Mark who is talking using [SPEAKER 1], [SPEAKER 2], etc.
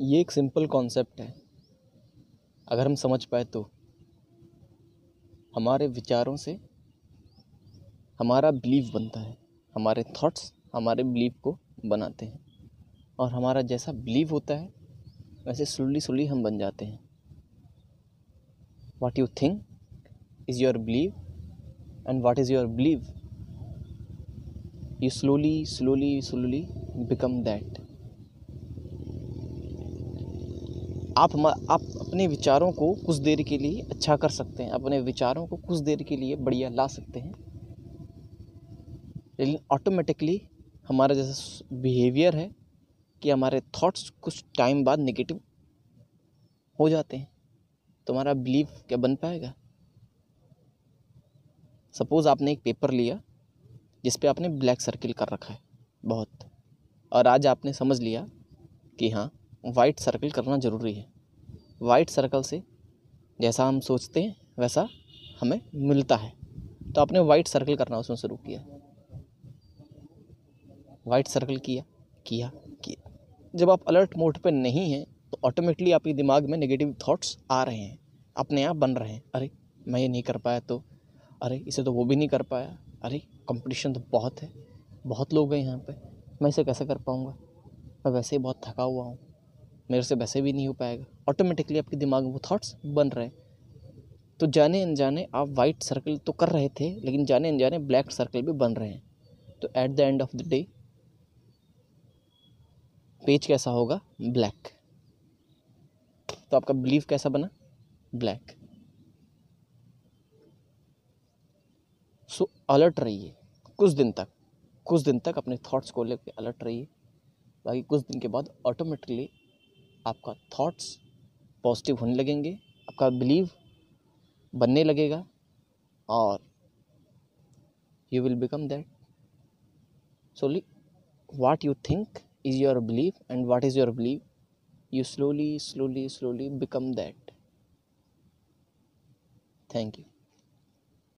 [SPEAKER 1] ये एक simple concept है। अगर हम समझ पाए तो। हमारे विचारों से हमारा बिलीव बनता है। हमारे थॉट्स हमारे बिलीव को बनाते हैं। और हमारा जैसा बिलीव होता है, वैसे स्लोली स्लोली हम बन जाते हैं। What you think is your believe and what is your believe you slowly slowly slowly become that आप आप अपने विचारों को कुछ देर के लिए अच्छा कर सकते हैं, अपने विचारों को कुछ देर के लिए बढ़िया ला सकते हैं। लेकिन ऑटोमेटिकली हमारा जैसा बिहेवियर है कि हमारे थॉट्स कुछ टाइम बाद नेगेटिव हो जाते हैं। तो हमारा बिलीव क्या बन पाएगा? सपोज़ आपने एक पेपर लिया, जिस पे आपने ब्लैक सर्किल कर रखा है, बहुत। और आज आपने समझ लिया कि हाँ वाइट सर्कल करना ज़रूरी है। वाइट सर्कल से जैसा हम सोचते हैं, वैसा हमें मिलता है। तो आपने वाइट सर्कल करना उसमें शुरू किया। वाइट सर्कल किया किया किया। जब आप अलर्ट मोड पे नहीं हैं तो ऑटोमेटिकली आपके दिमाग में नेगेटिव थॉट्स आ रहे हैं। अपने आप बन रहे हैं। अरे, मैं ये नहीं कर पाया तो अरे, इसे तो वो भी नहीं कर पाया। अरे कंपटीशन तो बहुत है। बहुत लोग हैं यहाँ पे। मैं इसे कैसे कर पाऊँगा? मैं वैसे ही बहुत थका हुआ हूँ। मेरे से वैसे भी नहीं हो पाएगा। ऑटोमेटिकली आपके दिमाग में वो थाट्स बन रहे हैं। तो जाने अनजाने आप वाइट सर्कल तो कर रहे थे, लेकिन जाने अनजाने ब्लैक सर्कल भी बन रहे हैं। तो at the end of the day page कैसा होगा? ब्लैक तो आपका बिलीव कैसा बना? ब्लैक सो अलर्ट रहिए। कुछ दिन तक, कुछ दिन तक अपने थॉट्स को लेकर अलर्ट रहिए। बाकी कुछ दिन के बाद ऑटोमेटिकली आपका थॉट्स पॉजिटिव होने लगेंगे, आपका बिलीव बनने लगेगा और you will become that slowly what you think is your believe and what is your believe you slowly slowly slowly become that. Thank you.